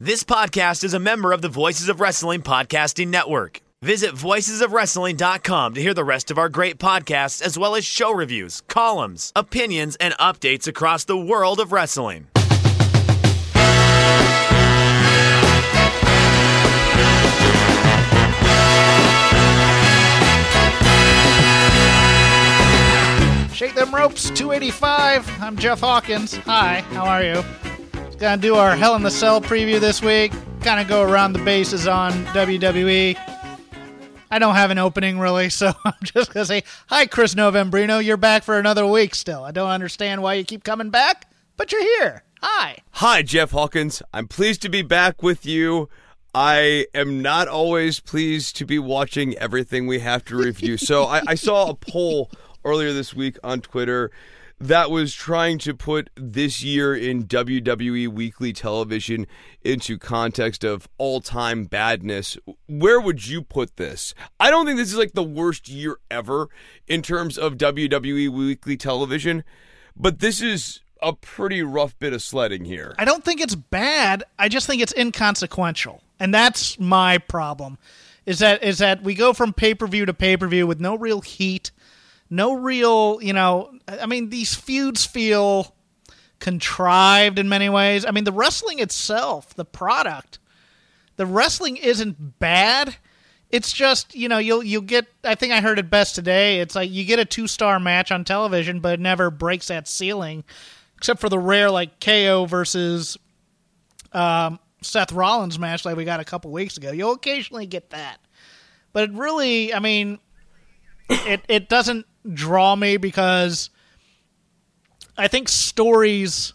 This podcast is a member of the Voices of Wrestling Podcasting Network. Visit voicesofwrestling.com to hear the rest of our great podcasts, as well as show reviews, columns, opinions, and updates across the world of wrestling. Shake them ropes, 285. I'm Jeff Hawkins. Hi, how are you? Gonna do our Hell in the Cell preview this week. Kind of go around the bases on WWE. I don't have an opening really, so I'm just gonna say hi, Chris Novembrino. You're back for another week still. I don't understand why you keep coming back, but you're here. Hi. Hi, Jeff Hawkins. I'm pleased to be back with you. I am not always pleased to be watching everything we have to review. So I, I saw a poll earlier this week on Twitter that was trying to put this year in WWE weekly television into context of all-time badness. Where would you put this? I don't think this is like the worst year ever in terms of WWE weekly television, but this is a pretty rough bit of sledding here. I don't think it's bad. I just think it's inconsequential. And that's my problem. Is that is that we go from pay-per-view to pay-per-view with no real heat no real, you know, I mean, these feuds feel contrived in many ways. I mean, the wrestling itself, the product, the wrestling isn't bad. It's just, you know, you'll you'll get I think I heard it best today. It's like you get a two-star match on television, but it never breaks that ceiling except for the rare like KO versus um, Seth Rollins match like we got a couple weeks ago. You'll occasionally get that. But it really, I mean, it it doesn't draw me because I think stories.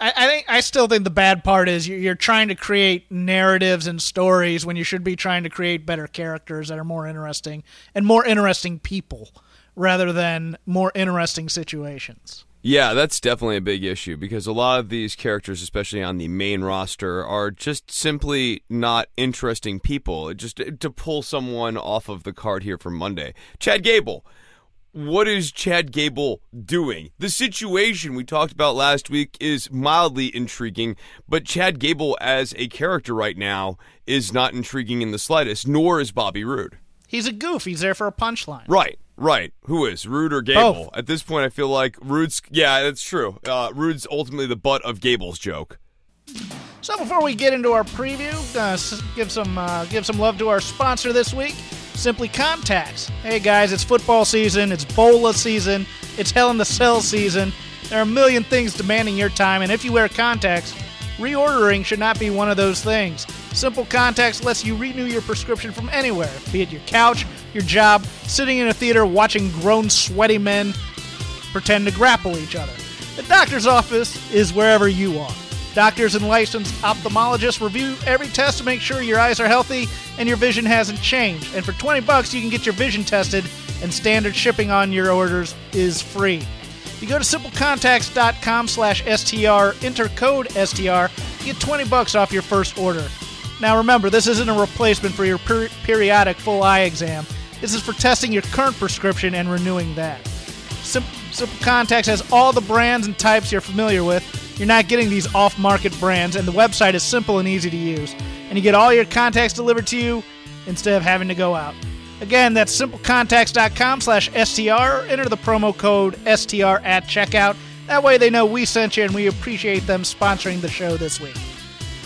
I, I, think I still think the bad part is you're trying to create narratives and stories when you should be trying to create better characters that are more interesting and more interesting people rather than more interesting situations. Yeah, that's definitely a big issue because a lot of these characters, especially on the main roster, are just simply not interesting people. Just to pull someone off of the card here for Monday, Chad Gable. What is Chad Gable doing? The situation we talked about last week is mildly intriguing, but Chad Gable as a character right now is not intriguing in the slightest, nor is Bobby Roode. He's a goof. He's there for a punchline. Right. Right. Who is Roode or Gable? Both. At this point, I feel like Roode's. Yeah, that's true. Uh, Roode's ultimately the butt of Gable's joke. So before we get into our preview, uh, give some uh, give some love to our sponsor this week, Simple Contacts. Hey guys, it's football season, it's Bola season, it's Hell in the Cell season. There are a million things demanding your time, and if you wear contacts, reordering should not be one of those things. Simple Contacts lets you renew your prescription from anywhere, be it your couch, your job, sitting in a theater watching grown, sweaty men pretend to grapple each other. The doctor's office is wherever you are. Doctors and licensed ophthalmologists review every test to make sure your eyes are healthy and your vision hasn't changed. And for 20 bucks, you can get your vision tested, and standard shipping on your orders is free. You go to simplecontacts.com slash STR, enter code STR, get 20 bucks off your first order. Now remember, this isn't a replacement for your per- periodic full eye exam. This is for testing your current prescription and renewing that. Sim- Simple Contacts has all the brands and types you're familiar with. You're not getting these off market brands, and the website is simple and easy to use. And you get all your contacts delivered to you instead of having to go out. Again, that's simplecontacts.com slash STR. Enter the promo code STR at checkout. That way they know we sent you and we appreciate them sponsoring the show this week.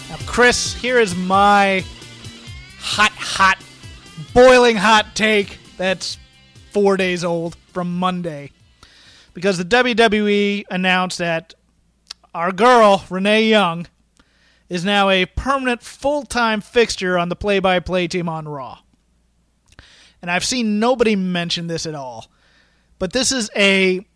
Now, Chris, here is my hot, hot, boiling hot take that's four days old from Monday. Because the WWE announced that our girl, Renee Young, is now a permanent full time fixture on the play by play team on Raw. And I've seen nobody mention this at all. But this is a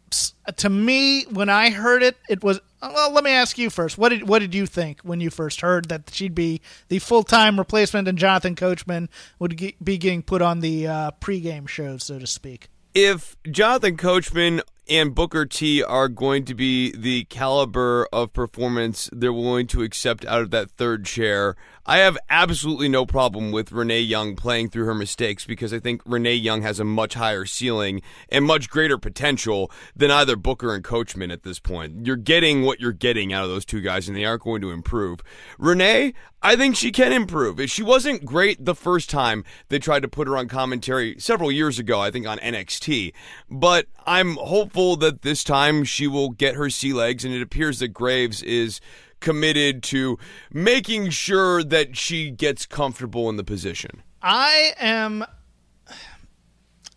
to me when I heard it, it was well. Let me ask you first. What did what did you think when you first heard that she'd be the full time replacement and Jonathan Coachman would be getting put on the uh, pregame shows, so to speak? If Jonathan Coachman and Booker T are going to be the caliber of performance they're willing to accept out of that third chair. I have absolutely no problem with Renee Young playing through her mistakes because I think Renee Young has a much higher ceiling and much greater potential than either Booker and Coachman at this point. You're getting what you're getting out of those two guys, and they aren't going to improve. Renee, I think she can improve. If she wasn't great the first time they tried to put her on commentary several years ago, I think on NXT. But I'm hopeful that this time she will get her sea legs, and it appears that Graves is committed to making sure that she gets comfortable in the position. I am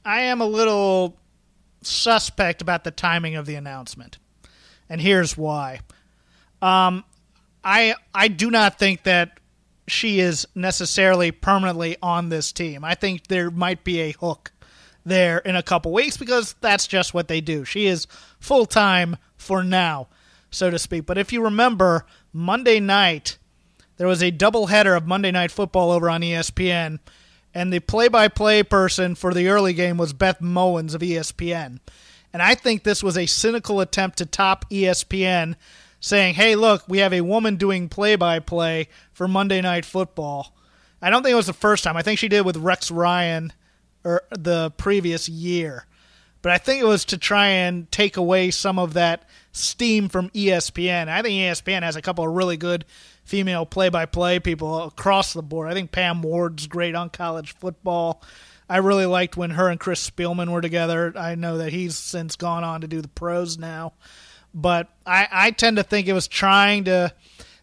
I am a little suspect about the timing of the announcement. And here's why. Um I I do not think that she is necessarily permanently on this team. I think there might be a hook there in a couple weeks because that's just what they do. She is full time for now so to speak. But if you remember, Monday night, there was a doubleheader of Monday Night Football over on ESPN, and the play by play person for the early game was Beth Mowins of ESPN. And I think this was a cynical attempt to top ESPN, saying, hey, look, we have a woman doing play by play for Monday Night Football. I don't think it was the first time. I think she did with Rex Ryan or the previous year. But I think it was to try and take away some of that steam from ESPN. I think ESPN has a couple of really good female play-by-play people across the board. I think Pam Ward's great on college football. I really liked when her and Chris Spielman were together. I know that he's since gone on to do the pros now, but I, I tend to think it was trying to.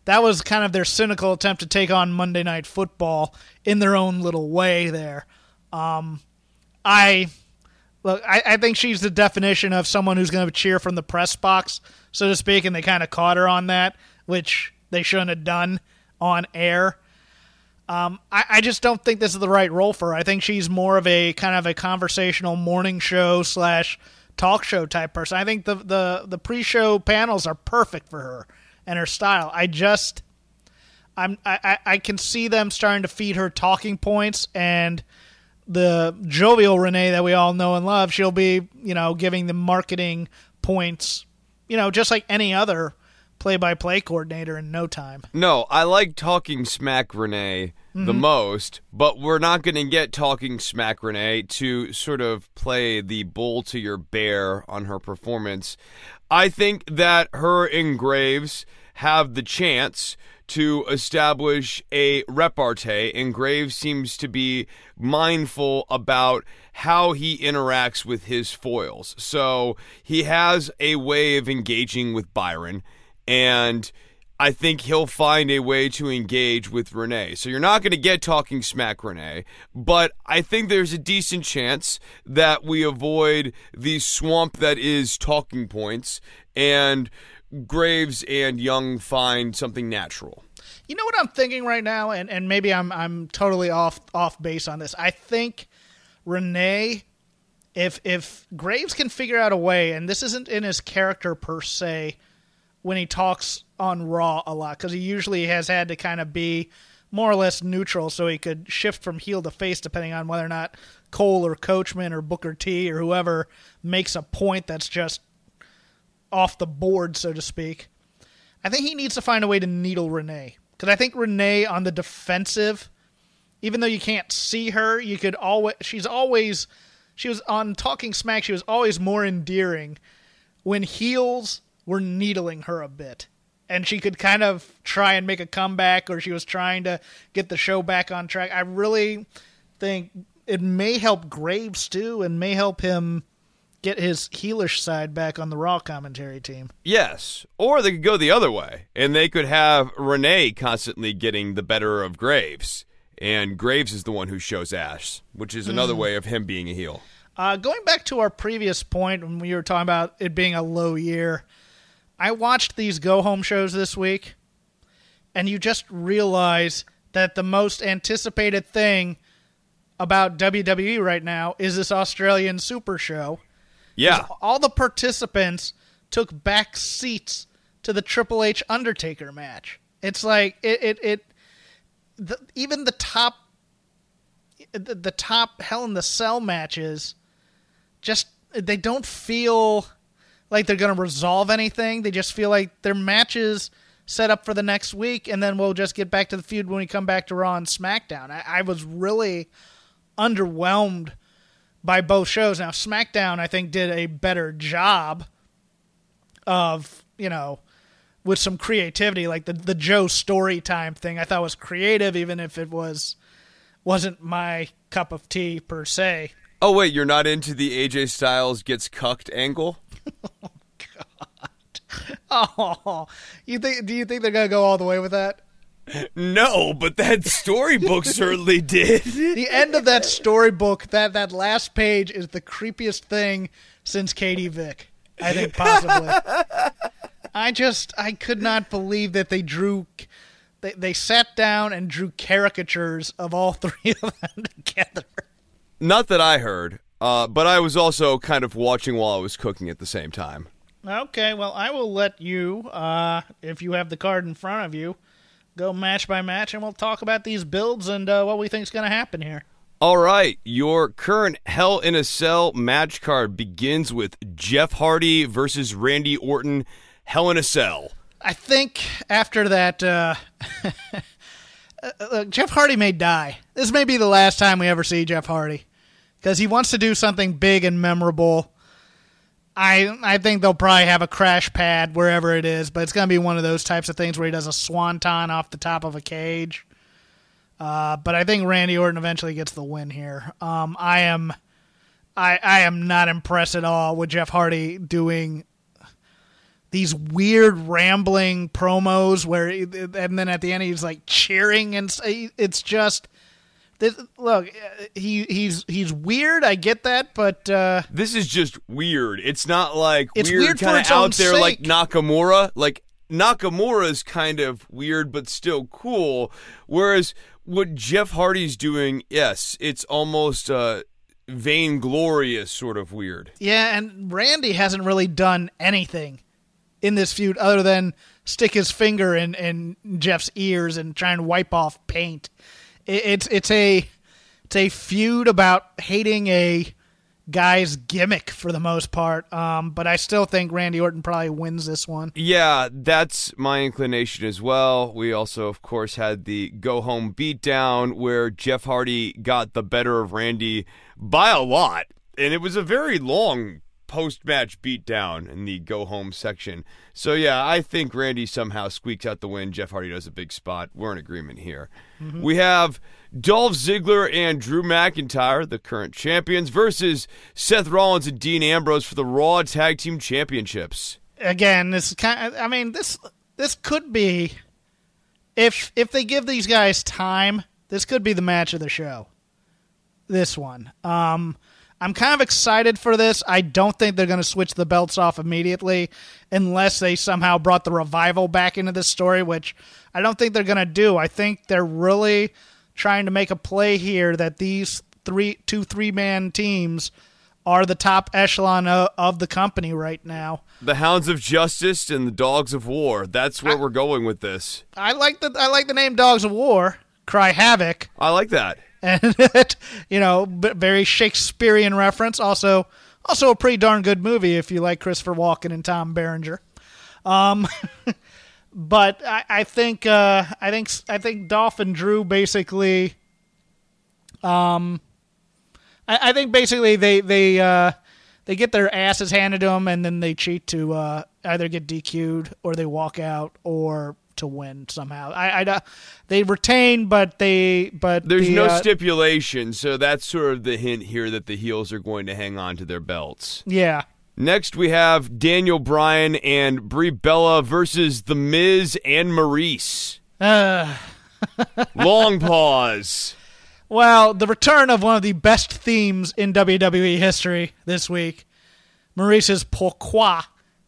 That was kind of their cynical attempt to take on Monday Night Football in their own little way. There, um, I Look, I, I, think she's the definition of someone who's going to cheer from the press box, so to speak, and they kind of caught her on that, which they shouldn't have done on air. Um, I, I, just don't think this is the right role for her. I think she's more of a kind of a conversational morning show slash talk show type person. I think the the the pre show panels are perfect for her and her style. I just I'm I, I can see them starting to feed her talking points and the jovial Renee that we all know and love, she'll be, you know, giving the marketing points, you know, just like any other play by play coordinator in no time. No, I like talking smack Renee mm-hmm. the most, but we're not going to get talking smack Renee to sort of play the bull to your bear on her performance. I think that her and Graves have the chance to establish a repartee, and Graves seems to be mindful about how he interacts with his foils. So he has a way of engaging with Byron, and I think he'll find a way to engage with Renee. So you're not going to get talking smack Renee, but I think there's a decent chance that we avoid the swamp that is talking points and Graves and Young find something natural. You know what I'm thinking right now, and, and maybe I'm I'm totally off off base on this. I think Renee, if if Graves can figure out a way, and this isn't in his character per se, when he talks on Raw a lot, because he usually has had to kind of be more or less neutral, so he could shift from heel to face depending on whether or not Cole or Coachman or Booker T or whoever makes a point that's just off the board, so to speak. I think he needs to find a way to needle Renee because I think Renee on the defensive, even though you can't see her, you could always. She's always. She was on Talking Smack. She was always more endearing when heels were needling her a bit. And she could kind of try and make a comeback, or she was trying to get the show back on track. I really think it may help Graves too, and may help him get his heelish side back on the Raw commentary team. Yes. Or they could go the other way, and they could have Renee constantly getting the better of Graves, and Graves is the one who shows ass, which is another mm. way of him being a heel. Uh, going back to our previous point when we were talking about it being a low year, I watched these go home shows this week, and you just realize that the most anticipated thing about WWE right now is this Australian Super Show yeah. All the participants took back seats to the Triple H Undertaker match. It's like it it, it the, even the top the, the top Hell in the Cell matches just they don't feel like they're going to resolve anything. They just feel like their matches set up for the next week, and then we'll just get back to the feud when we come back to Raw and SmackDown. I, I was really underwhelmed by both shows. Now, SmackDown, I think, did a better job of, you know, with some creativity, like the the Joe story time thing. I thought was creative, even if it was wasn't my cup of tea per se. Oh wait, you're not into the AJ Styles gets cucked angle? Oh, oh, you think? Do you think they're gonna go all the way with that? No, but that storybook certainly did. The end of that storybook, that that last page, is the creepiest thing since Katie Vick. I think possibly. I just I could not believe that they drew. They they sat down and drew caricatures of all three of them together. Not that I heard, uh, but I was also kind of watching while I was cooking at the same time. Okay, well, I will let you, uh, if you have the card in front of you, go match by match, and we'll talk about these builds and uh, what we think is going to happen here. All right, your current Hell in a Cell match card begins with Jeff Hardy versus Randy Orton. Hell in a Cell. I think after that, uh, uh, Jeff Hardy may die. This may be the last time we ever see Jeff Hardy because he wants to do something big and memorable. I I think they'll probably have a crash pad wherever it is, but it's going to be one of those types of things where he does a swanton off the top of a cage. Uh, but I think Randy Orton eventually gets the win here. Um, I am, I I am not impressed at all with Jeff Hardy doing these weird rambling promos where, and then at the end he's like cheering and it's just this, look, he he's he's weird. I get that, but uh, this is just weird. It's not like it's weird, weird kind of out there sake. like Nakamura. Like Nakamura's kind of weird, but still cool. Whereas what Jeff Hardy's doing, yes, it's almost uh, vainglorious, sort of weird. Yeah, and Randy hasn't really done anything in this feud other than stick his finger in, in Jeff's ears and try and wipe off paint it's it's a it's a feud about hating a guy's gimmick for the most part. Um, but I still think Randy Orton probably wins this one. Yeah, that's my inclination as well. We also, of course, had the go home beatdown where Jeff Hardy got the better of Randy by a lot. And it was a very long post match beatdown in the go home section. So, yeah, I think Randy somehow squeaks out the win. Jeff Hardy does a big spot. We're in agreement here. Mm-hmm. We have Dolph Ziggler and Drew McIntyre, the current champions, versus Seth Rollins and Dean Ambrose for the Raw Tag Team Championships. Again, this kind of, I mean, this this could be if if they give these guys time, this could be the match of the show. This one. Um I'm kind of excited for this. I don't think they're going to switch the belts off immediately unless they somehow brought the revival back into this story, which I don't think they're going to do. I think they're really trying to make a play here that these three two three man teams are the top echelon of, of, the company right now. The Hounds of Justice and the Dogs of War. That's where I, we're going with this. I like the I like the name Dogs of War. Cry havoc. I like that and it, you know, very Shakespearean reference. Also, also a pretty darn good movie if you like Christopher Walken and Tom Berenger. Um, but I, I think uh, I think I think Dolph and Drew basically. Um, I, I think basically they they uh, they get their asses handed to them and then they cheat to uh, either get DQ'd or they walk out or to win somehow. I, I they retain, but they but there's the, no uh, stipulation, so that's sort of the hint here that the heels are going to hang on to their belts. Yeah. Next, we have Daniel Bryan and Brie Bella versus The Miz and Maryse. Uh. Long pause. Well, the return of one of the best themes in WWE history this week, Maryse's Pourquoi,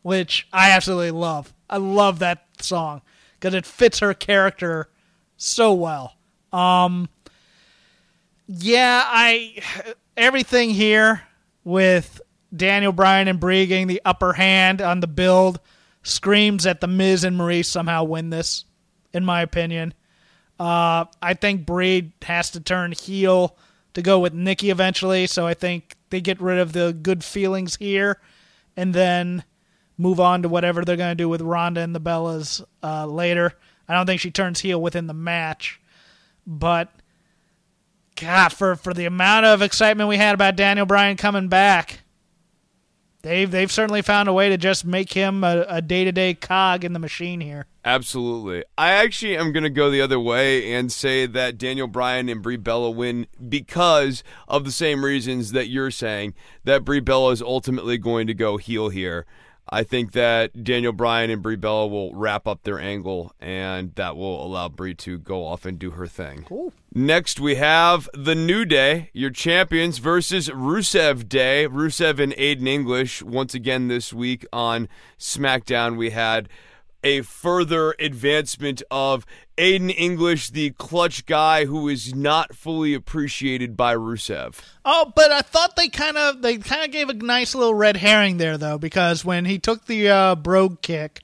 which I absolutely love. I love that song because it fits her character so well. Um, yeah, I everything here with Daniel Bryan and Brie getting the upper hand on the build screams that the Miz and Maryse somehow win this, in my opinion. Uh, I think Brie has to turn heel to go with Nikki eventually, so I think they get rid of the good feelings here, and then move on to whatever they're going to do with Ronda and the Bellas uh, later. I don't think she turns heel within the match, but God, for for the amount of excitement we had about Daniel Bryan coming back, they've they've certainly found a way to just make him a day to day cog in the machine here. Absolutely. I actually am going to go the other way and say that Daniel Bryan and Brie Bella win because of the same reasons that you're saying that Brie Bella is ultimately going to go heel here. I think that Daniel Bryan and Brie Bella will wrap up their angle, and that will allow Brie to go off and do her thing. Cool. Next, we have the New Day, your champions, versus Rusev Day. Rusev and Aiden English. Once again this week on SmackDown, we had a further advancement of Aiden English, the clutch guy who is not fully appreciated by Rusev. Oh, but I thought they kind of they kind of gave a nice little red herring there though, because when he took the uh, brogue kick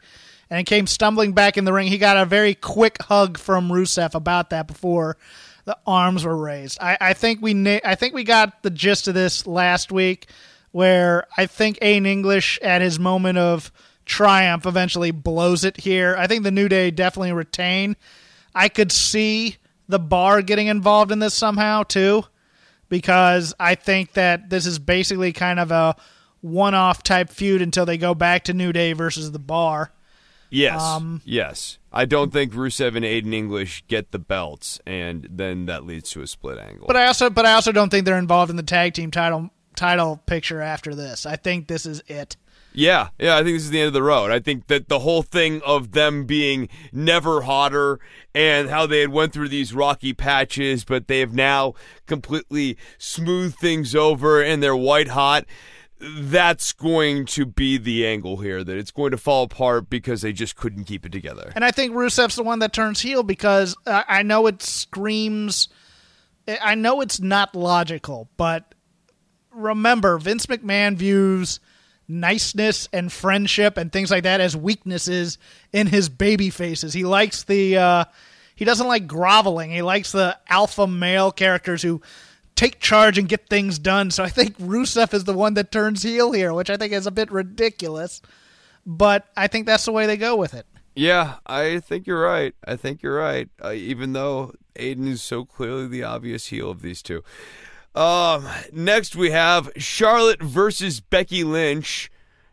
and came stumbling back in the ring, he got a very quick hug from Rusev about that before the arms were raised. I, I think we na- I think we got the gist of this last week, where I think Aiden English at his moment of Triumph eventually blows it here. I think the New Day definitely retain. I could see the bar getting involved in this somehow too, because I think that this is basically kind of a one off type feud until they go back to New Day versus the bar. Yes. Um, yes. I don't think Rusev and Aiden English get the belts, and then that leads to a split angle. But I also, but I also don't think they're involved in the tag team title title picture after this. I think this is it. Yeah, yeah, I think this is the end of the road. I think that the whole thing of them being never hotter and how they had went through these rocky patches, but they have now completely smoothed things over and they're white hot. That's going to be the angle here. That it's going to fall apart because they just couldn't keep it together. And I think Rusev's the one that turns heel because I know it screams. I know it's not logical, but remember, Vince McMahon views niceness and friendship and things like that as weaknesses in his baby faces. He likes the uh, he doesn't like groveling. He likes the alpha male characters who take charge and get things done. So I think Rusev is the one that turns heel here, which I think is a bit ridiculous. But I think that's the way they go with it. Yeah, I think you're right. I think you're right. Uh, even though Aiden is so clearly the obvious heel of these two. Um, next we have Charlotte versus Becky Lynch.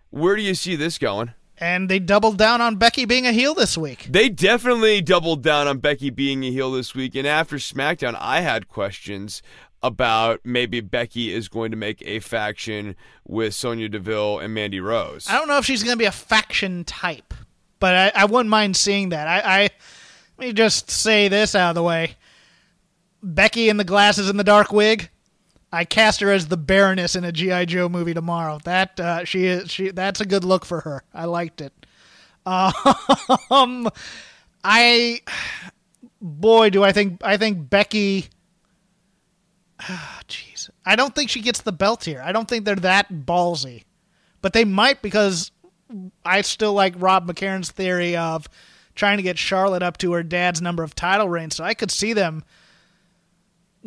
Where do you see this going? And they doubled down on Becky being a heel this week. They definitely doubled down on Becky being a heel this week. And after SmackDown, I had questions about maybe Becky is going to make a faction with Sonya Deville and Mandy Rose. I don't know if she's going to be a faction type, but I, I wouldn't mind seeing that. I, I let me just say this out of the way: Becky in the glasses and the dark wig. I cast her as the Baroness in a GI Joe movie tomorrow. That uh, she is she. That's a good look for her. I liked it. Um, I boy, do I think I think Becky. Jeez, I don't think she gets the belt here. I don't think they're that ballsy, but they might because I still like Rob McCarran's theory of trying to get Charlotte up to her dad's number of title reigns. So I could see them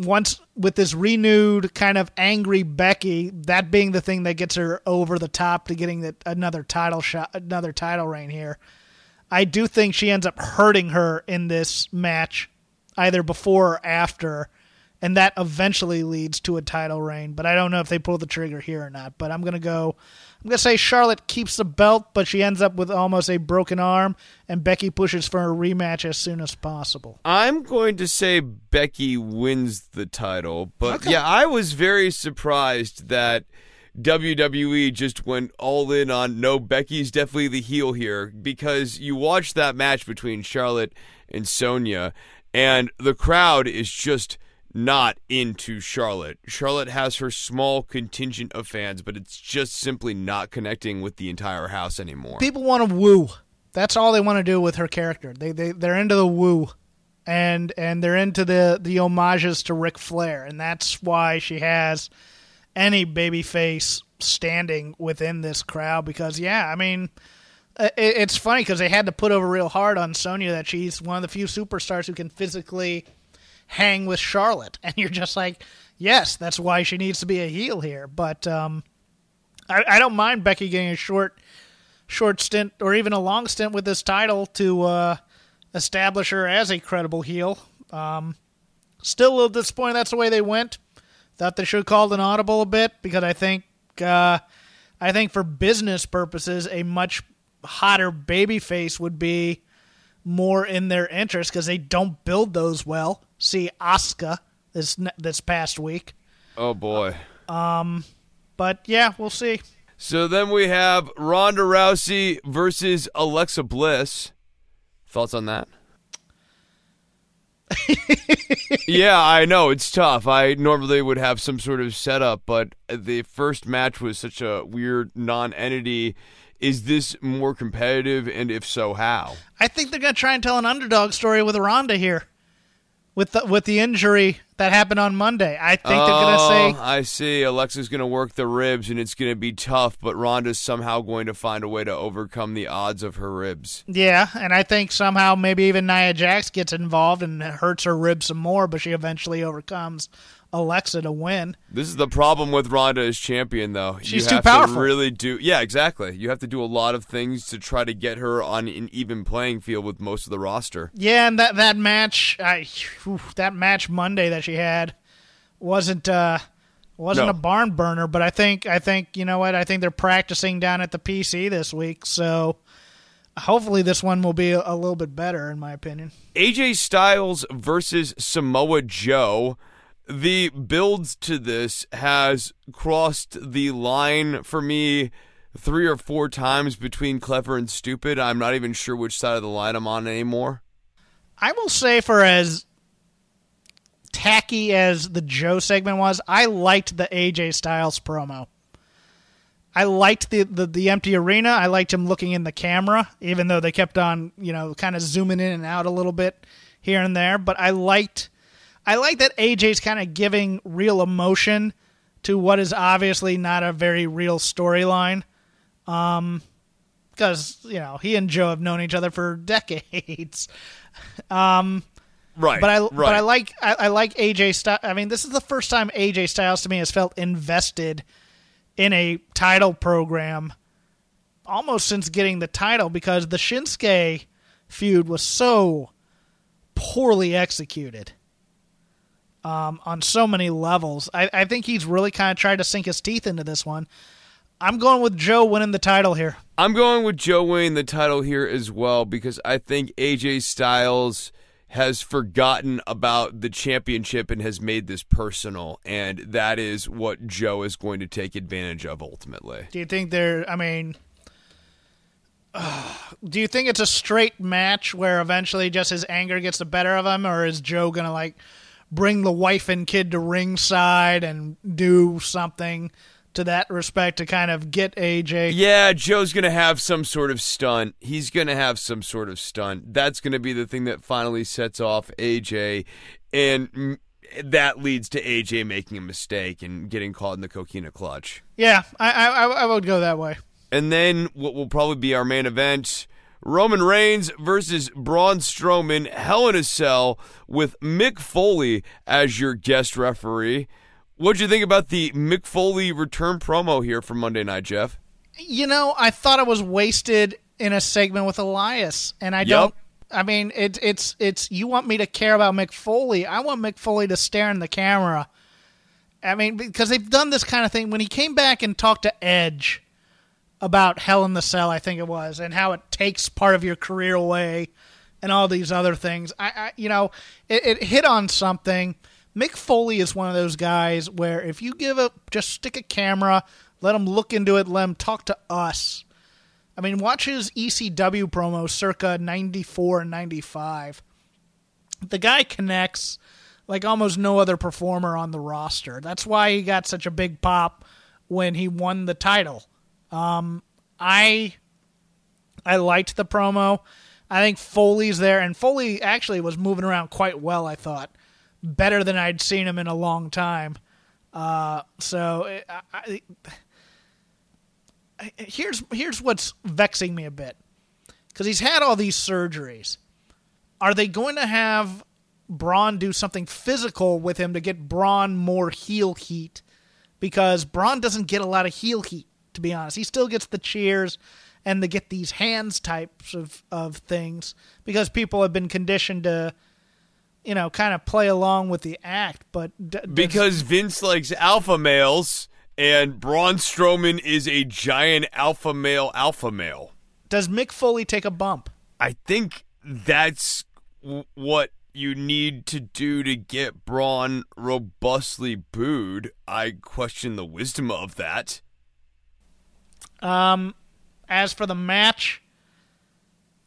once with this renewed kind of angry Becky, that being the thing that gets her over the top to getting the, another title shot, another title reign here. I do think she ends up hurting her in this match, either before or after, and that eventually leads to a title reign. But I don't know if they pull the trigger here or not. But I'm gonna go I'm going to say Charlotte keeps the belt, but she ends up with almost a broken arm, and Becky pushes for a rematch as soon as possible. I'm going to say Becky wins the title, but okay. yeah, I was very surprised that WWE just went all in on no, Becky's definitely the heel here because you watch that match between Charlotte and Sonya, and the crowd is just not into Charlotte. Charlotte has her small contingent of fans, but it's just simply not connecting with the entire house anymore. People want to woo. That's all they want to do with her character. They they they're into the woo. And and they're into the the homages to Ric Flair, and that's why she has any baby face standing within this crowd because yeah, I mean it's funny because they had to put over real hard on Sonya that she's one of the few superstars who can physically hang with Charlotte, and you're just like, yes, that's why she needs to be a heel here. But um, I, I don't mind Becky getting a short short stint or even a long stint with this title to uh, establish her as a credible heel. Um, still a little disappointed that's the way they went. Thought they should have called an audible a bit because I think uh, I think for business purposes, a much hotter babyface would be more in their interest because they don't build those well. See Asuka this this past week. Oh boy. Um, but yeah, we'll see. So then we have Ronda Rousey versus Alexa Bliss. Thoughts on that? yeah, I know it's tough. I normally would have some sort of setup, but the first match was such a weird non-entity. Is this more competitive, and if so, how? I think they're to try and tell an underdog story with Ronda here with the, with the injury that happened on Monday. I think oh, they're going to say. I see. Alexa's going to work the ribs, and it's going to be tough, but Ronda's somehow going to find a way to overcome the odds of her ribs. Yeah, and I think somehow maybe even Nia Jax gets involved and hurts her ribs some more, but she eventually overcomes Alexa to win. This is the problem with Ronda as champion, though. She's you too powerful. To really do, yeah, exactly. You have to do a lot of things to try to get her on an even playing field with most of the roster. Yeah, and that that match, I, that match Monday that she had wasn't uh, wasn't No. a barn burner, but I think I think you know what I think they're practicing down at the PC this week, so hopefully this one will be a, a little bit better in my opinion. AJ Styles versus Samoa Joe. The builds to this has crossed the line for me three or four times between clever and stupid. I'm not even sure which side of the line I'm on anymore. I will say for as tacky as the Joe segment was, I liked the AJ Styles promo. I liked the, the, the empty arena. I liked him looking in the camera, even though they kept on, you know, kind of zooming in and out a little bit here and there. But I liked I like that AJ's kind of giving real emotion to what is obviously not a very real storyline. Um because, you know, he and Joe have known each other for decades. Um Right. but I right. but I like I, I like AJ Styles. I mean, this is the first time AJ Styles to me has felt invested in a title program almost since getting the title because the Shinsuke feud was so poorly executed um, on so many levels. I, I think he's really kind of tried to sink his teeth into this one. I'm going with Joe winning the title here. I'm going with Joe winning the title here as well because I think AJ Styles has forgotten about the championship and has made this personal, and that is what Joe is going to take advantage of ultimately. Do you think they're? I mean, do you think it's a straight match where eventually just his anger gets the better of him, or is Joe gonna like bring the wife and kid to ringside and do something to that respect to kind of get AJ? Yeah, Joe's going to have some sort of stunt. He's going to have some sort of stunt. That's going to be the thing that finally sets off AJ, and that leads to AJ making a mistake and getting caught in the coquina clutch. Yeah, I, I I would go that way. And then what will probably be our main event Roman Reigns versus Braun Strowman, Hell in a Cell, with Mick Foley as your guest referee. What'd you think about the Mick Foley return promo here for Monday Night, Jeff? You know, I thought it was wasted in a segment with Elias, and I don't. I mean, it's it's it's. You want me to care about Mick Foley? I want Mick Foley to stare in the camera. I mean, because they've done this kind of thing. When he came back and talked to Edge about Hell in the Cell, I think it was, and how it takes part of your career away, and all these other things. I, I you know, it, it hit on something. Mick Foley is one of those guys where if you give a just stick a camera, let him look into it, let him talk to us. I mean, watch his ECW promo circa 94 and 95. The guy connects like almost no other performer on the roster. That's why he got such a big pop when he won the title. Um, I I liked the promo. I think Foley's there, and Foley actually was moving around quite well. I thought better than I'd seen him in a long time. Uh, so I, I, here's here's what's vexing me a bit because he's had all these surgeries. Are they going to have Braun do something physical with him to get Braun more heel heat? Because Braun doesn't get a lot of heel heat, to be honest. He still gets the cheers and to get these hands types of, of things because people have been conditioned to, you know, kind of play along with the act. But d- Because Vince likes alpha males, and Braun Strowman is a giant alpha male alpha male. does Mick Foley take a bump? I think that's w- what you need to do to get Braun robustly booed. I question the wisdom of that. Um, as for the match,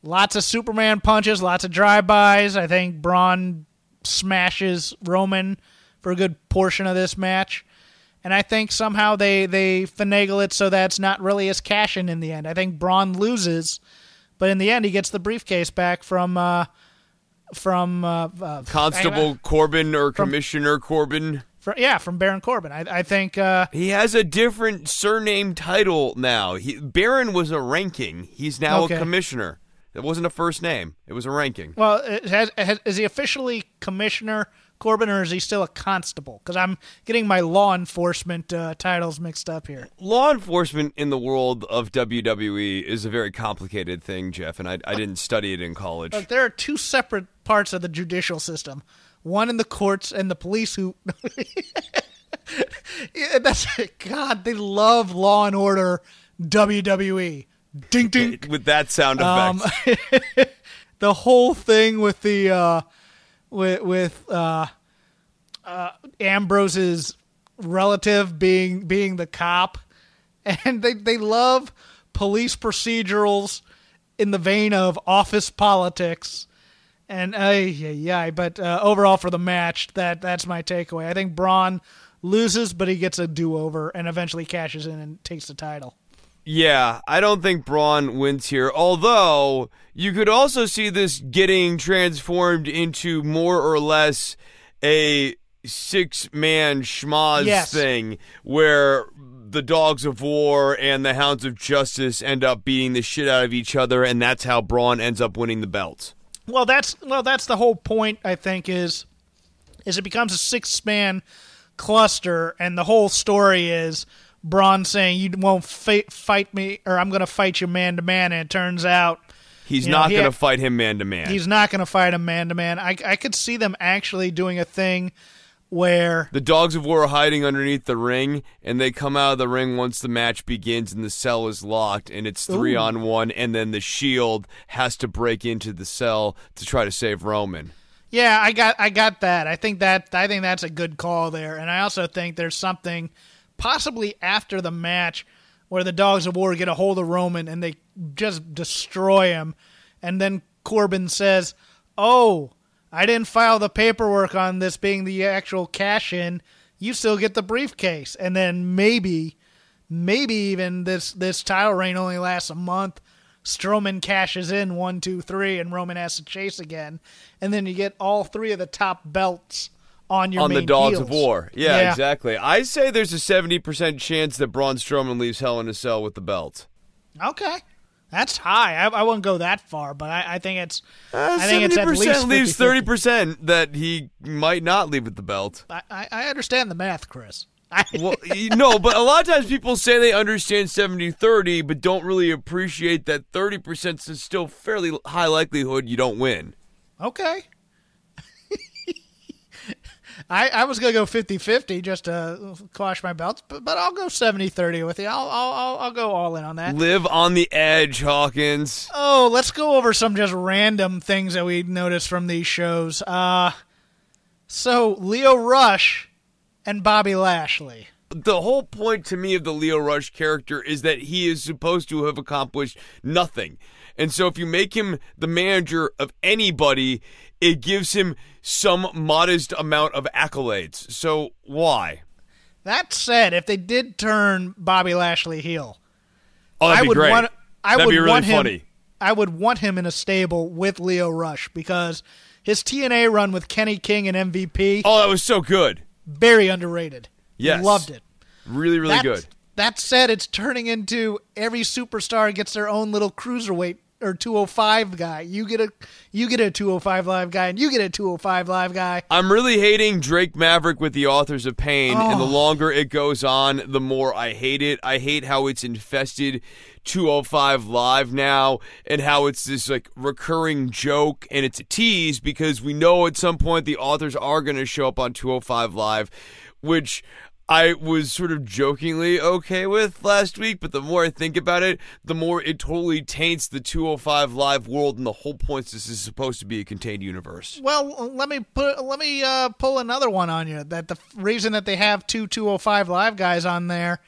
lots of Superman punches, lots of drive-bys. I think Braun smashes Roman for a good portion of this match. And I think somehow they, they finagle it so that it's not really his cash in in the end. I think Braun loses, but in the end he gets the briefcase back from uh, from uh, uh, Constable Corbin or Commissioner Corbin. Yeah, from Baron Corbin. I, I think uh, He has a different surname title now. He, Baron was a ranking. He's now Okay. a commissioner. It wasn't a first name. It was a ranking. Well, it has, has, is he officially Commissioner Corbin, or is he still a constable? Because I'm getting my law enforcement uh, titles mixed up here. Law enforcement in the world of WWE is a very complicated thing, Jeff, and I, I didn't study it in college. Look, there are two separate parts of the judicial system. One in the courts and the police who. yeah, that's God. They love Law and Order WWE. Ding ding. With that sound effect. Um, the whole thing with the uh, with with uh, uh, Ambrose's relative being being the cop, and they they love police procedurals in the vein of office politics. And uh, yeah, yeah, but uh, overall for the match, that that's my takeaway. I think Braun loses, but he gets a do over and eventually cashes in and takes the title. Yeah, I don't think Braun wins here. Although you could also see this getting transformed into more or less a six-man schmoz Yes. thing, where the Dogs of War and the Hounds of Justice end up beating the shit out of each other, and that's how Braun ends up winning the belt. Well, that's well, that's the whole point. I think is is it becomes a six man cluster, and the whole story is Braun saying you won't fi- fight me, or I'm going to fight you man to man, and it turns out He's not he going to fight him man to man. he's not going to fight him man to man. I I could see them actually doing a thing where The dogs of war are hiding underneath the ring, and they come out of the ring once the match begins and the cell is locked, and it's three Ooh. on one, and then the Shield has to break into the cell to try to save Roman. Yeah, I got I got that. I think that I think that's a good call there. And I also think there's something possibly after the match where the Dogs of War get a hold of Roman and they just destroy him and then Corbin says, "Oh, I didn't file the paperwork on this being the actual cash in. You still get the briefcase." And then maybe maybe even this this title reign only lasts a month. Strowman cashes in one, two, three, and Roman has to chase again, and then you get all three of the top belts on your on the Dogs heels. of War. Yeah, exactly. I say there's a 70% chance that Braun Strowman leaves Hell in a Cell with the belt. Okay, that's high. I, I wouldn't go that far, but I, I think it's Uh, I think it's at 70% least leaves 30% that he might not leave with the belt. I, I I understand the math, Chris. Well, no, but a lot of times people say they understand 70 30, but don't really appreciate that 30% is still fairly high likelihood you don't win. okay. I, I was gonna go 50-50 just to quash my belts, but, but I'll go 70-30 with you. I'll, I'll I'll I'll go all in on that. Live on the edge, Hawkins. Oh, let's go over some just random things that we noticed from these shows. Uh, so Lio Rush and Bobby Lashley. The whole point to me of the Lio Rush character is that he is supposed to have accomplished nothing. And so if you make him the manager of anybody, it gives him some modest amount of accolades. So why? That said, if they did turn Bobby Lashley heel, Oh, I would great. want I that'd would really want him funny. I would want him in a stable with Lio Rush because his TNA run with Kenny King and MVP Oh, that was so good. very underrated. Yes. Loved it. Really, really that, good. That said, it's turning into every superstar gets their own little cruiserweight or 205 guy. You get a you get a 205 live guy, and you get a 205 live guy. I'm really hating Drake Maverick with the authors of pain, and the Oh. longer it goes on, the more I hate it. I hate how it's infested 205 Live now and how it's this like recurring joke and it's a tease because we know at some point the authors are going to show up on 205 Live, which I was sort of jokingly okay with last week, but the more I think about it, the more it totally taints the 205 live world and the whole point this is supposed to be a contained universe. Well, let me put let me uh, pull another one on you. That the reason that they have two 205 live guys on there,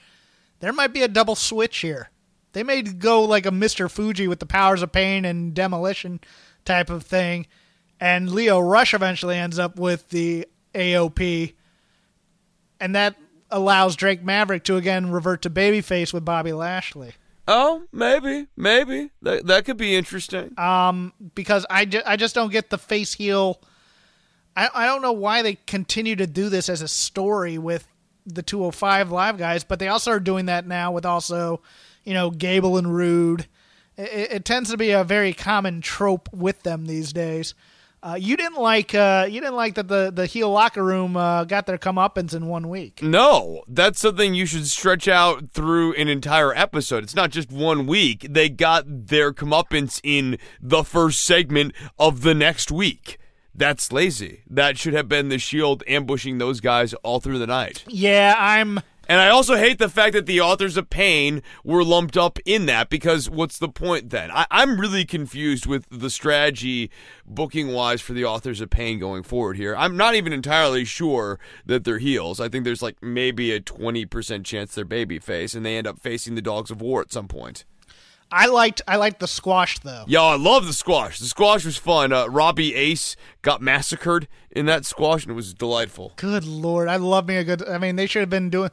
there might be a double switch here. They may go like a Mr. Fuji with the powers of pain and demolition type of thing, and Lio Rush eventually ends up with the AOP, and that allows Drake Maverick to again revert to babyface with Bobby Lashley. Oh, maybe, maybe that that could be interesting. Um, because I, ju- I just don't get the face heel. I I don't know why they continue to do this as a story with the 205 live guys, but they also are doing that now with also, you know, Gable and Roode. It, it tends to be a very common trope with them these days. Uh, you didn't like uh, you didn't like that the the heel locker room uh, got their comeuppance in one week. No, that's something you should stretch out through an entire episode. It's not just one week. They got their comeuppance in the first segment of the next week. That's lazy. That should have been the Shield ambushing those guys all through the night. Yeah, I'm And I also hate the fact that the authors of pain were lumped up in that because what's the point then? I, I'm really confused with the strategy booking wise for the authors of pain going forward here. I'm not even entirely sure that they're heels. I think there's like maybe a 20% chance they're babyface and they end up facing the dogs of war at some point. I liked I liked the squash though. Yo, I love the squash. The squash was fun. Uh, Robbie Ace got massacred in that squash and it was delightful. Good lord, I love me a good. I mean, they should have been doing.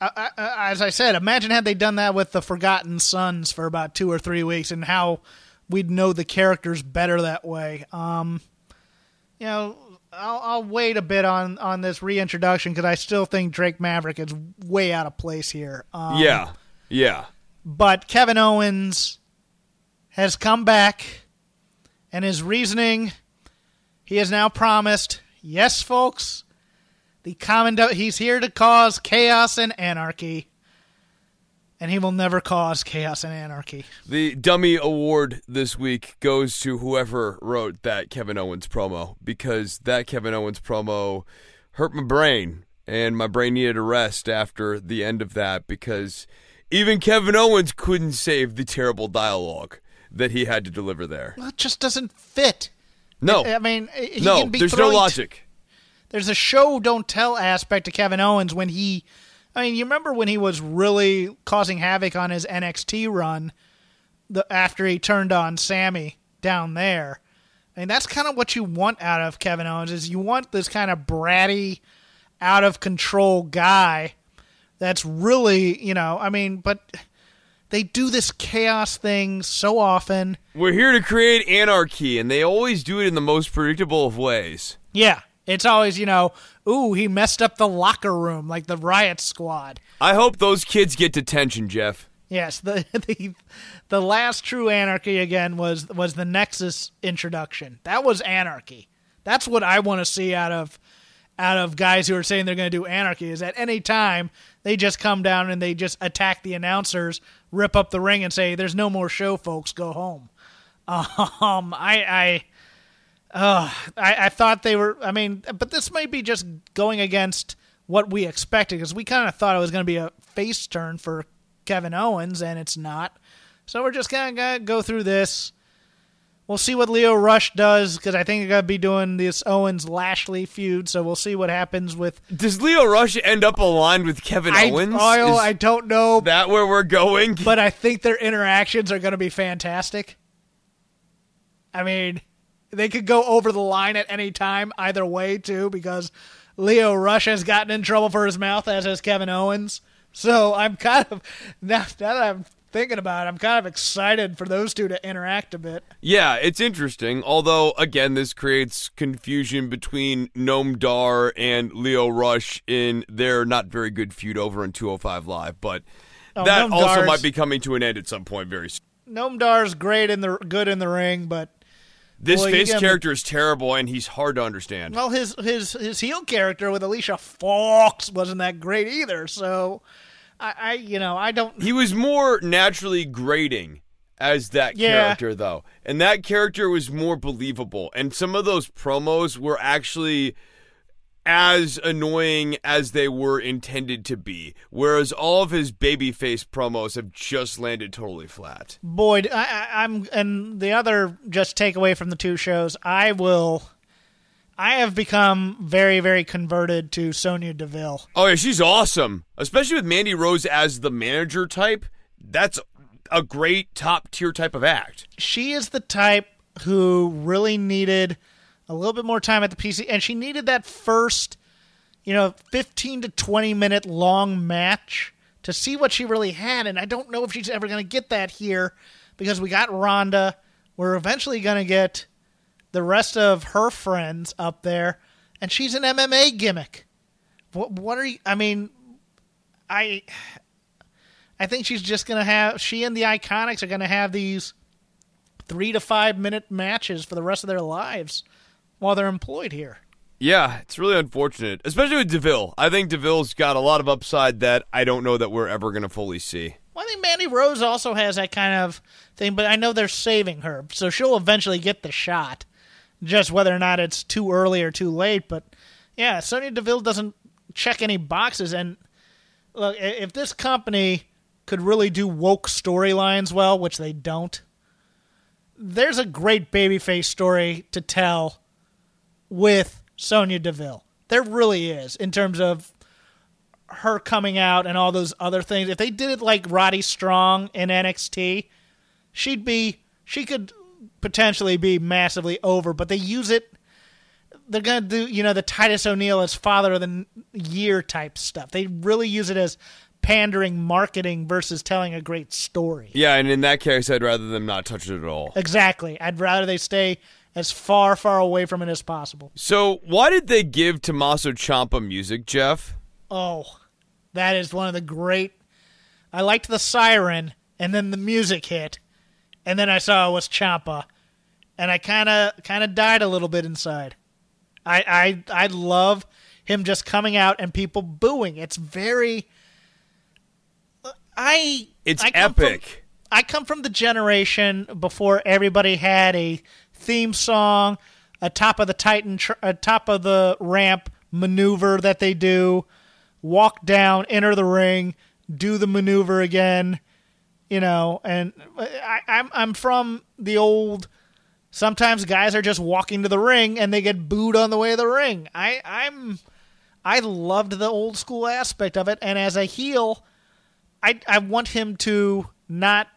Uh, uh, as I said, imagine had they done that with the Forgotten Sons for about two or three weeks, and how we'd know the characters better that way. Um, you know, I'll, I'll wait a bit on on this reintroduction because I still think Drake Maverick is way out of place here. Um, Yeah, yeah. But Kevin Owens has come back, and his reasoning, he has now promised, yes, folks, the common he's here to cause chaos and anarchy, and he will never cause chaos and anarchy. The dummy award this week goes to whoever wrote that Kevin Owens promo because that Kevin Owens promo hurt my brain and my brain needed a rest after the end of that because even Kevin Owens couldn't save the terrible dialogue that he had to deliver there. Well, it just doesn't fit. No. I mean, he no, can be there's no logic. there's a show don't tell aspect to Kevin Owens when he I mean, you remember when he was really causing havoc on his NXT run the after he turned on Sammy down there. I mean, that's kind of what you want out of Kevin Owens is you want this kind of bratty out of control guy that's really, you know, I mean, but they do this chaos thing so often. We're here to create anarchy and they always do it in the most predictable of ways. Yeah. It's always, you know, ooh, he messed up the locker room like the riot squad. I hope those kids get detention, Jeff. Yes, the the the last true anarchy again was was the Nexus introduction. That was anarchy. That's what I want to see out of out of guys who are saying they're going to do anarchy. Is at any time they just come down and they just attack the announcers, rip up the ring, and say, "There's no more show, folks. Go home." Um, I I. Uh, I, I thought they were. I mean, but this might be just going against what we expected because we kind of thought it was going to be a face turn for Kevin Owens, and it's not. So we're just going to go through this. We'll see what Lio Rush does because I think they're going to be doing this Owens Lashley feud. So we'll see what happens with. Does Lio Rush end up aligned with Kevin I, Owens? oh, Is I don't know, that where we're going? but I think their interactions are going to be fantastic. I mean, they could go over the line at any time, either way, too, because Lio Rush has gotten in trouble for his mouth, as has Kevin Owens. So I'm kind of now, now that I'm thinking about it, I'm kind of excited for those two to interact a bit. Yeah, it's interesting. Although, again, this creates confusion between Noam Dar and Lio Rush in their not very good feud over in 205 Live. But Oh, that Noam also Dar's- might be coming to an end at some point very soon. Noam Dar's great in the good in the ring, but This Well, face character is terrible, and he's hard to understand. well, his his his heel character with Alicia Fox wasn't that great either. So I, I you know, I don't. He was more naturally grating as that Yeah. character, though. And that character was more believable. And some of those promos were actually as annoying as they were intended to be. Whereas all of his babyface promos have just landed totally flat. Boyd, I, I, I'm, and the other just takeaway from the two shows, I will. I have become very, very converted to Sonya Deville. Oh, yeah, she's awesome. Especially with Mandy Rose as the manager type. That's a great top tier type of act. She is the type who really needed a little bit more time at the PC, and she needed that first, you know, 15 to 20 minute long match to see what she really had. And I don't know if she's ever going to get that here because we got Ronda. We're eventually going to get the rest of her friends up there, and she's an MMA gimmick. What, what are you? I mean, I. I think she's just gonna have she and the Iconics are gonna have these three to five minute matches for the rest of their lives while they're employed here. Yeah, it's really unfortunate, especially with Deville. I think Deville's got a lot of upside that I don't know that we're ever going to fully see. Well, I think Mandy Rose also has that kind of thing, but I know they're saving her, so she'll eventually get the shot. Just whether or not it's too early or too late, but yeah, Sonya Deville doesn't check any boxes. And look, if this company could really do woke storylines well, which they don't, there's a great babyface story to tell with Sonya Deville. There really is in terms of her coming out and all those other things. If they did it like Roddy Strong in NXT, she'd be she could potentially be massively over, but they use it they're gonna do you know the Titus O'Neil as father of the year type stuff. They really use it as pandering marketing versus telling a great story. Yeah, and in that case, I'd rather them not touch it at all. Exactly. I'd rather they stay as far, far away from it as possible. So, why did they give Tommaso Ciampa music, Jeff? Oh, that is one of the great. I liked the siren, and then the music hit, and then I saw it was Ciampa, and I kind of kind of died a little bit inside. I I I love him just coming out and people booing. It's very. I It's I come from- epic. I come from the generation before everybody had a theme song, a top of the Titan, a top of the ramp maneuver that they do, walk down, enter the ring, do the maneuver again, you know. And I, I'm I'm from the old. Sometimes guys are just walking to the ring and they get booed on the way to the ring. I I'm I loved the old school aspect of it, and as a heel, I I want him to not.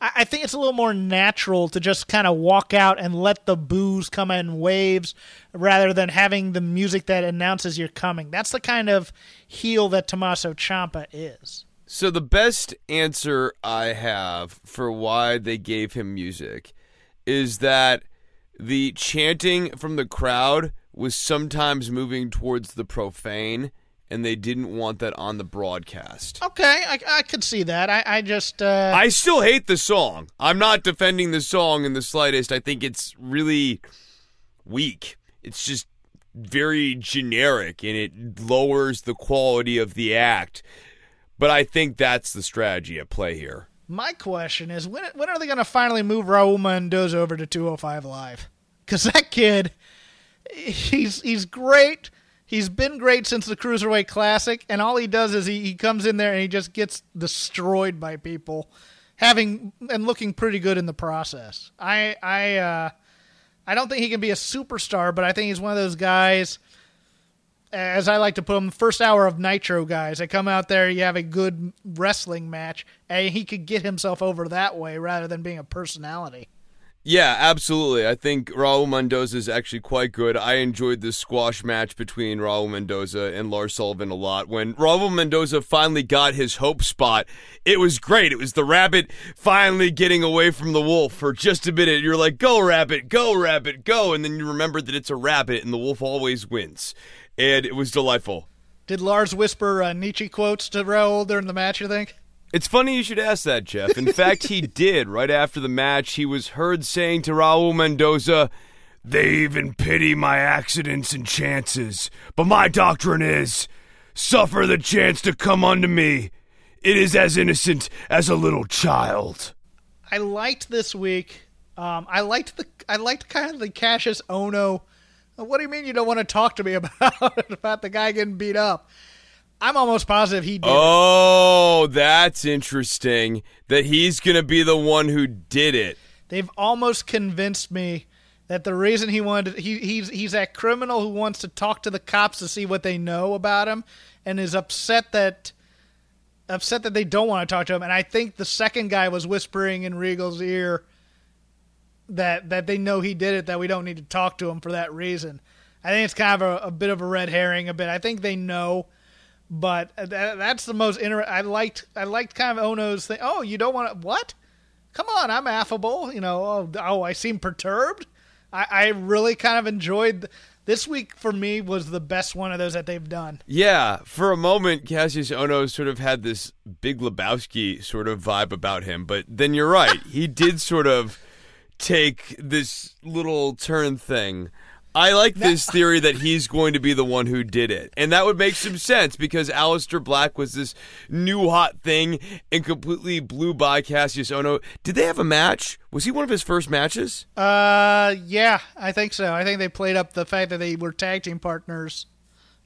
I I think it's a little more natural to just kind of walk out and let the boos come in waves rather than having the music that announces you're coming. That's the kind of heel that Tommaso Ciampa is. So, the best answer I have for why they gave him music is that the chanting from the crowd was sometimes moving towards the profane, and they didn't want that on the broadcast. Okay, I, I could see that. I, I just. Uh, I still hate the song. I'm not defending the song in the slightest. I think it's really weak. It's just very generic and it lowers the quality of the act. But I think that's the strategy at play here. My question is when when are they going to finally move Raul Mendoza over to 205 Live? Because that kid, he's he's great. He's been great since the Cruiserweight Classic, and all he does is he, he comes in there and he just gets destroyed by people, having and looking pretty good in the process. I I uh, I don't think he can be a superstar, but I think he's one of those guys as I like to put them, first hour of Nitro guys. They come out there, you have a good wrestling match, and he could get himself over that way rather than being a personality. Yeah, absolutely. I think Raul Mendoza is actually quite good. I enjoyed the squash match between Raul Mendoza and Lars Sullivan a lot. When Raul Mendoza finally got his hope spot, it was great. It was the rabbit finally getting away from the wolf for just a minute. You're like, go, rabbit, go, rabbit, go. And then you remember that it's a rabbit and the wolf always wins. And it was delightful. Did Lars whisper uh, Nietzsche quotes to Raul during the match, you think? It's funny you should ask that, Jeff. In fact, he did. Right after the match, he was heard saying to Raul Mendoza, They even pity my accidents and chances. But my doctrine is Suffer the chance to come unto me. It is as innocent as a little child. I liked this week. Um, I liked the I liked kind of the Kassius Ohno. What do you mean you don't want to talk to me about about the guy getting beat up? I'm almost positive he did. Oh, that's interesting. That he's going to be the one who did it. They've almost convinced me that the reason he wanted he he's he's that criminal who wants to talk to the cops to see what they know about him and is upset that upset that they don't want to talk to him and I think the second guy was whispering in Regal's ear that that they know he did it that we don't need to talk to him for that reason. I think it's kind of a, a bit of a red herring a bit. I think they know but that, that's the most inter- I liked I liked kind of Ohno's thing. Oh, you don't want to what? come on, I'm affable. You know, oh, oh I seem perturbed. I, I really kind of enjoyed this week for me was the best one of those that they've done. Yeah, for a moment, Kassius Ohno sort of had this Big Lebowski sort of vibe about him, but then you're right. he did sort of take this little turn thing. I like this theory that he's going to be the one who did it. And that would make some sense because Aleister Black was this new hot thing and completely blew by Kassius Ohno. Did they have a match? Was he one of his first matches? Uh, yeah, I think so. I think they played up the fact that they were tag team partners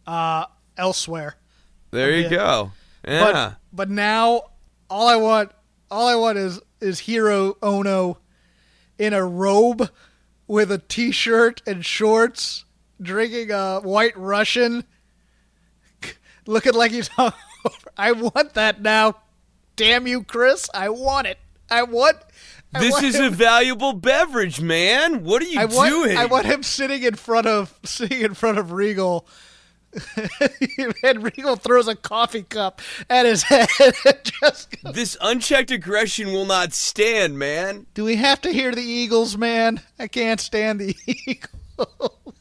uh, elsewhere. There you go. Yeah. But but now all I want all I want is is Hero Ohno in a robe with a t-shirt and shorts drinking a white Russian looking like he's. I want that now. Damn you, Chris. I want it. I want I this want is him- a valuable beverage, man. What are you I want, doing? I want him sitting in front of sitting in front of Regal. and Regal throws a coffee cup at his head. and just goes, this unchecked aggression will not stand, man. Do we have to hear the Eagles, man? I can't stand the Eagles.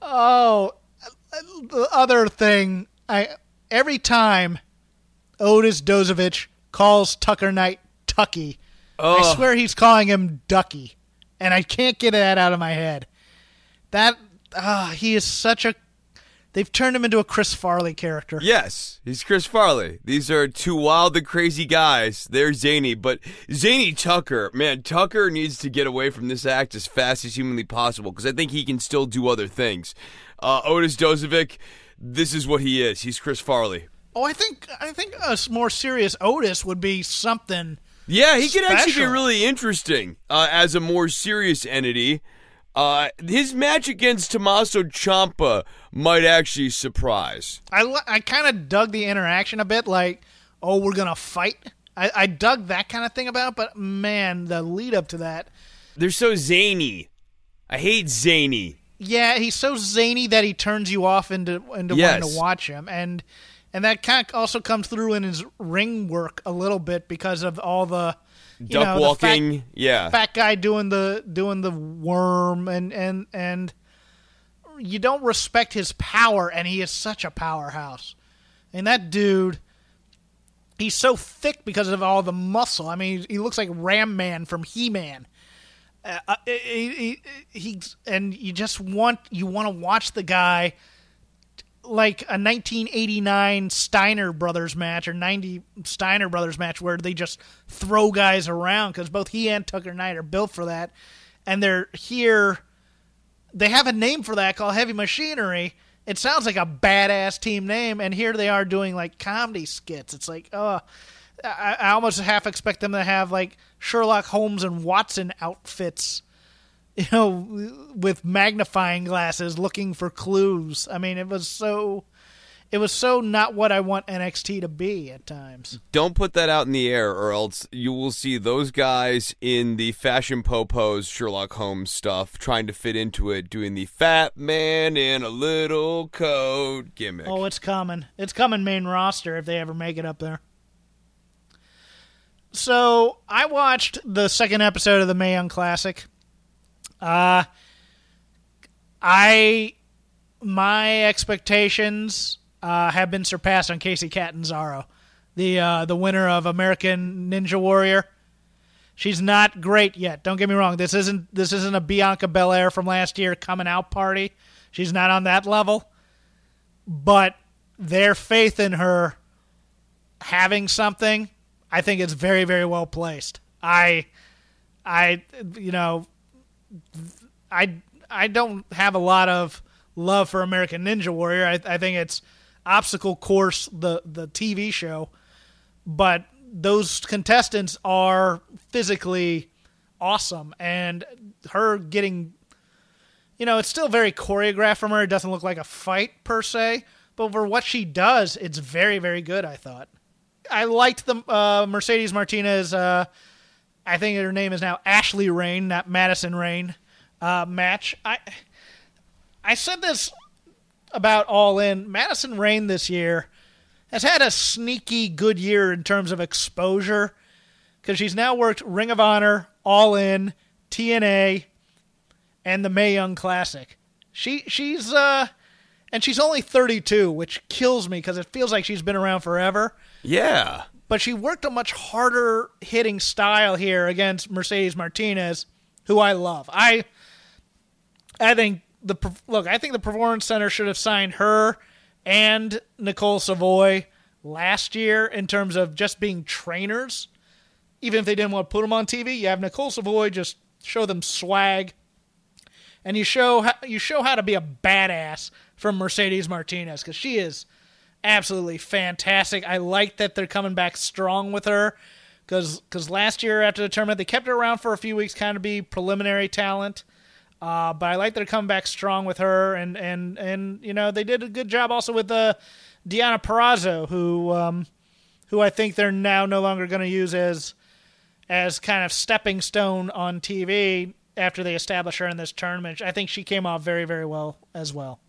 oh, the other thing, I every time Otis Dozovic calls Tucker Knight Tucky, I swear he's calling him Ducky, and I can't get that out of my head. That ah, he is such a. They've turned him into a Chris Farley character. Yes, he's Chris Farley. These are two wild and crazy guys. They're zany, but zany Tucker, man, Tucker needs to get away from this act as fast as humanly possible because I think he can still do other things. Uh, Otis Dozovic, this is what he is. He's Chris Farley. Oh, I think I think a more serious Otis would be something. Yeah, he could actually be really interesting uh, as a more serious entity. Uh, his match against Tommaso Ciampa might actually surprise. I I kind of dug the interaction a bit, like, oh, we're gonna fight. I, I dug that kind of thing about, but man, the lead up to that, They're so zany. I hate zany. yeah, he's so zany that he turns you off into into wanting to watch him, and and that kind of also comes through in his ring work a little bit because of all the Duck know, walking, fat, yeah. fat guy doing the doing the worm and and and you don't respect his power and he is such a powerhouse. And that dude he's so thick because of all the muscle. I mean he looks like ram man from he-man. Uh, uh, he, he, he's and you just want you want to watch the guy like a 1989 Steiner Brothers match or 90 Steiner Brothers match where they just throw guys around because both he and Tucker Knight are built for that, and they're here. They have a name for that called Heavy Machinery. It sounds like a badass team name, and here they are doing like comedy skits. It's like, oh, I, I almost half expect them to have like Sherlock Holmes and Watson outfits you know, with magnifying glasses looking for clues. I mean, it was so it was so not what I want NXT to be at times. Don't put that out in the air, or else you will see those guys in the fashion popos Sherlock Holmes stuff trying to fit into it, doing the fat man in a little coat gimmick. Oh, it's coming. It's coming main roster if they ever make it up there. So, I watched the second episode of the Mae Young Classic. Uh I my expectations uh, have been surpassed on Kacy Catanzaro, the uh, the winner of American Ninja Warrior. She's not great yet. Don't get me wrong. This isn't this isn't a Bianca Belair from last year coming out party. She's not on that level. but their faith in her having something, I think it's very, very well placed. I, I, you know, I, I don't have a lot of love for American Ninja Warrior. I, I think it's Obstacle Course, the the TV show, but those contestants are physically awesome, and her getting, you know, it's still very choreographed from her. It doesn't look like a fight per se, but for what she does, it's very, very good. I thought. I liked the uh, Mercedes Martinez. Uh, I think her name is now Ashley Rain, not Madison Rayne. Uh, match. I I said this about All In. Madison Rayne this year has had a sneaky good year in terms of exposure because she's now worked Ring of Honor, All In, TNA, and the Mae Young Classic. She she's uh and she's only 32, which kills me because it feels like she's been around forever. Yeah. But she worked a much harder hitting style here against Mercedes Martinez, who I love. I I think the look, I think the Performance Center should have signed her and Nicole Savoy last year in terms of just being trainers. Even if they didn't want to put them on TV, you have Nicole Savoy just show them swag, and you show how, you show how to be a badass from Mercedes Martinez because she is absolutely fantastic. I like that they're coming back strong with her because because last year after the tournament they kept her around for a few weeks, kind of be preliminary talent. Uh, but I like they're coming back strong with her, and and and you know they did a good job also with uh, Deonna Purrazzo, who um, who I think they're now no longer going to use as as kind of stepping stone on TV after they establish her in this tournament. I think she came off very very well as well.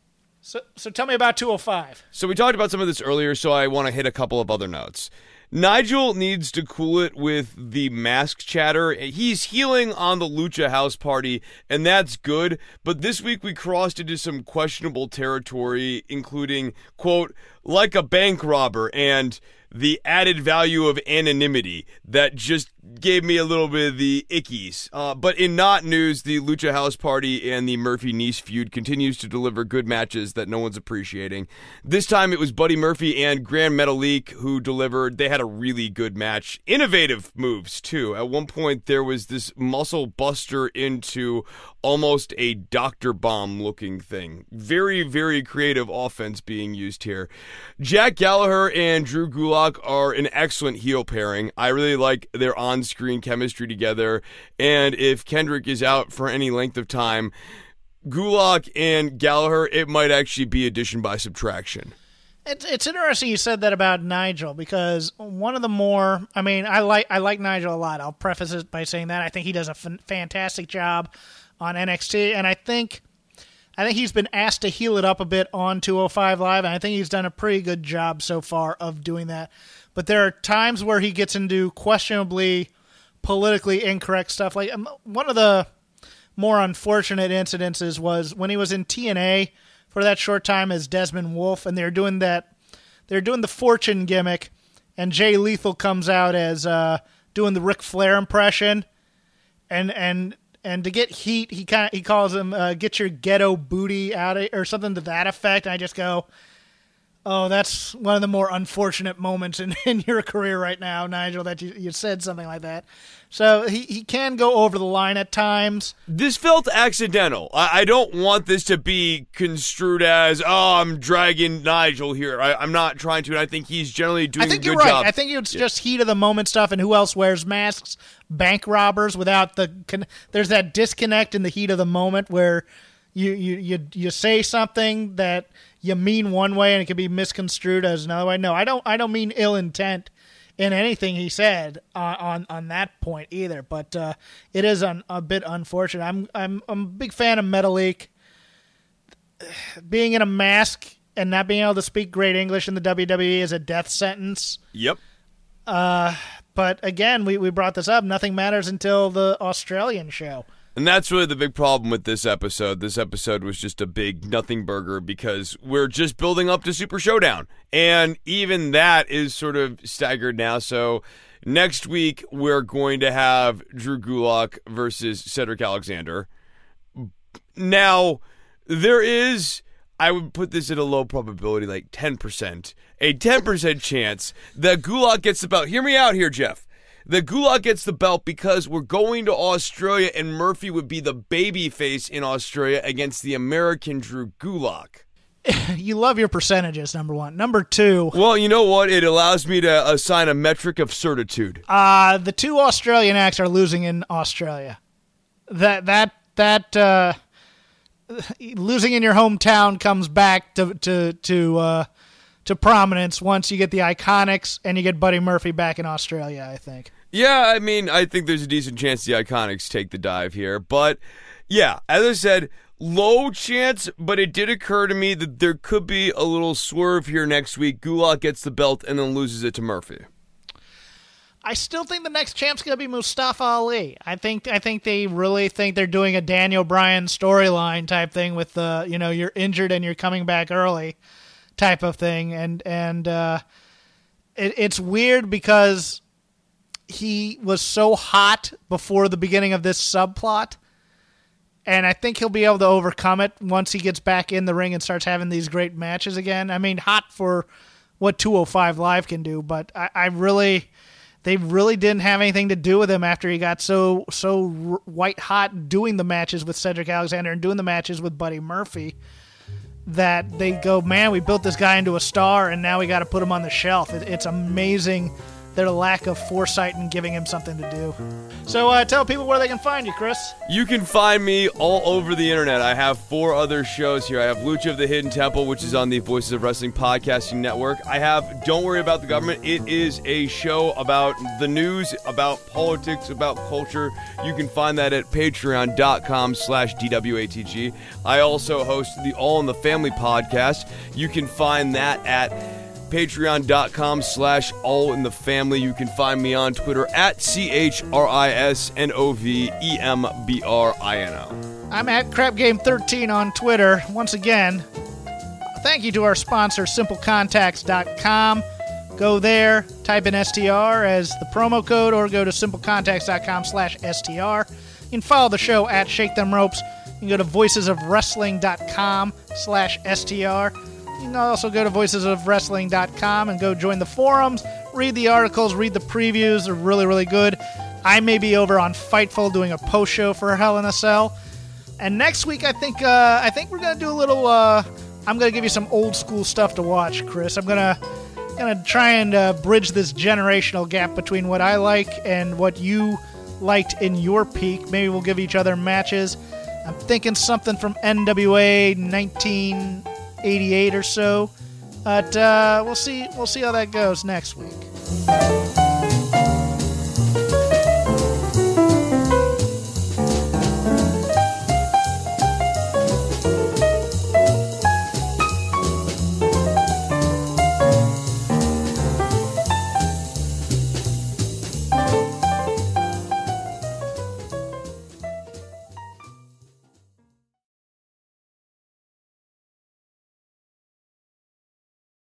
So so tell me about 205. So we talked about some of this earlier, so I want to hit a couple of other notes. Nigel needs to cool it with the mask chatter. He's heeling on the Lucha House Party, and that's good. But this week we crossed into some questionable territory, including, quote, like a bank robber and the added value of anonymity that just gave me a little bit of the ickies. Uh, but in not news, the Lucha House Party and the Murphy Nice feud continues to deliver good matches that no one's appreciating. This time it was Buddy Murphy and Gran Metalik who delivered. They had a really good match. Innovative moves, too. At one point, there was this muscle buster into almost a Dr. Bomb looking thing. Very, very creative offense being used here. Jack Gallagher and Drew Gulak are an excellent heel pairing. I really like their on screen chemistry together. And if Kendrick is out for any length of time, Gulak and Gallagher, it might actually be addition by subtraction. It's it's interesting you said that about Nigel because one of the more I mean I like I like Nigel a lot. I'll preface it by saying that I think he does a f- fantastic job on NXT, and I think I think he's been asked to heel it up a bit on 205 Live, and I think he's done a pretty good job so far of doing that. But there are times where he gets into questionably politically incorrect stuff. Like um, one of the more unfortunate incidences was when he was in TNA for that short time as Desmond Wolfe, and they're doing that. They're doing the fortune gimmick, and Jay Lethal comes out as uh, doing the Ric Flair impression, and and and to get heat, he kind of he calls him uh, "get your ghetto booty out of" or something to that effect. And I just go, "Oh, that's one of the more unfortunate moments in, in your career right now, Nigel, that you, you said something like that." So he, he can go over the line at times. This felt accidental. I, I don't want this to be construed as, oh, I'm dragging Nigel here. I, am not trying to, and I think he's generally doing I think you're right. job. I think it's yeah. just heat of the moment stuff, and who else wears masks? Bank robbers without the. Con- there's that disconnect in the heat of the moment where you, you, you, you say something that you mean one way and it can be misconstrued as another way. No, I don't. I don't mean ill intent in anything he said on on, on that point either. But uh, it is un, a bit unfortunate. I'm I'm I'm a big fan of Metalik. Being in a mask and not being able to speak great English in the WWE is a death sentence. Yep. Uh, but again, we, we brought this up. Nothing matters until the Australian show. And that's really the big problem with this episode. This episode was just a big nothing burger because we're just building up to Super Showdown. And even that is sort of staggered now. So next week, we're going to have Drew Gulak versus Cedric Alexander. Now, there is. I would put this at a low probability, like 10%. A 10% chance that Gulak gets the belt. Hear me out here, Jeff. The Gulak gets the belt because we're going to Australia and Murphy would be the baby face in Australia against the American Drew Gulak. you love your percentages, number one. Number two. Well, you know what? It allows me to assign a metric of certitude. Uh, the two Australian acts are losing in Australia. That that that uh, losing in your hometown comes back to to to uh, to prominence once you get the Iconics and you get Buddy Murphy back in Australia. I think. Yeah, I mean, I think there's a decent chance the Iconics take the dive here, but yeah, as I said, low chance, but it did occur to me that there could be a little swerve here next week. Gulak gets the belt and then loses it to Murphy. I still think the next champ's gonna be Mustafa Ali. I think I think they really think they're doing a Daniel Bryan storyline type thing with the you know you're injured and you're coming back early type of thing, and and uh, it, it's weird because he was so hot before the beginning of this subplot. And I think he'll be able to overcome it once he gets back in the ring and starts having these great matches again. I mean, hot for what 205 Live can do, but I, I really, they really didn't have anything to do with him after he got so so white hot doing the matches with Cedric Alexander and doing the matches with Buddy Murphy that they go, man, we built this guy into a star, and now we got to put him on the shelf. It, it's amazing their lack of foresight in giving him something to do. So uh, tell people where they can find you, Chris. You can find me all over the internet. I have four other shows here. I have Lucha of the Hidden Temple, which is on the Voices of Wrestling podcasting network. I have Don't Worry About the Government. It is a show about the news, about politics, about culture. You can find that at patreon.com slash DWATG. I also host the All in the Family podcast. You can find that at patreon.com slash all in the family. You can find me on Twitter at C-H-R-I-S-N-O-V-E-M-B-R-I-N-O. I'm at CrapGame13 on Twitter. Once again, thank you to our sponsor, SimpleContacts.com. Go there, type in STR as the promo code, or go to SimpleContacts.com slash STR. You can follow the show at Shake Them Ropes. You can go to VoicesOfWrestling.com slash STR. You can also go to voicesofwrestling.com and go join the forums, read the articles, read the previews. They're really, really good. I may be over on Fightful doing a post show for Hell in a Cell. And next week, I think uh, I think we're gonna do a little. Uh, I'm gonna give you some old school stuff to watch, Chris. I'm gonna gonna try and uh, bridge this generational gap between what I like and what you liked in your peak. Maybe we'll give each other matches. I'm thinking something from NWA 19. 88 or so. But uh, we'll see. We'll see how that goes next week.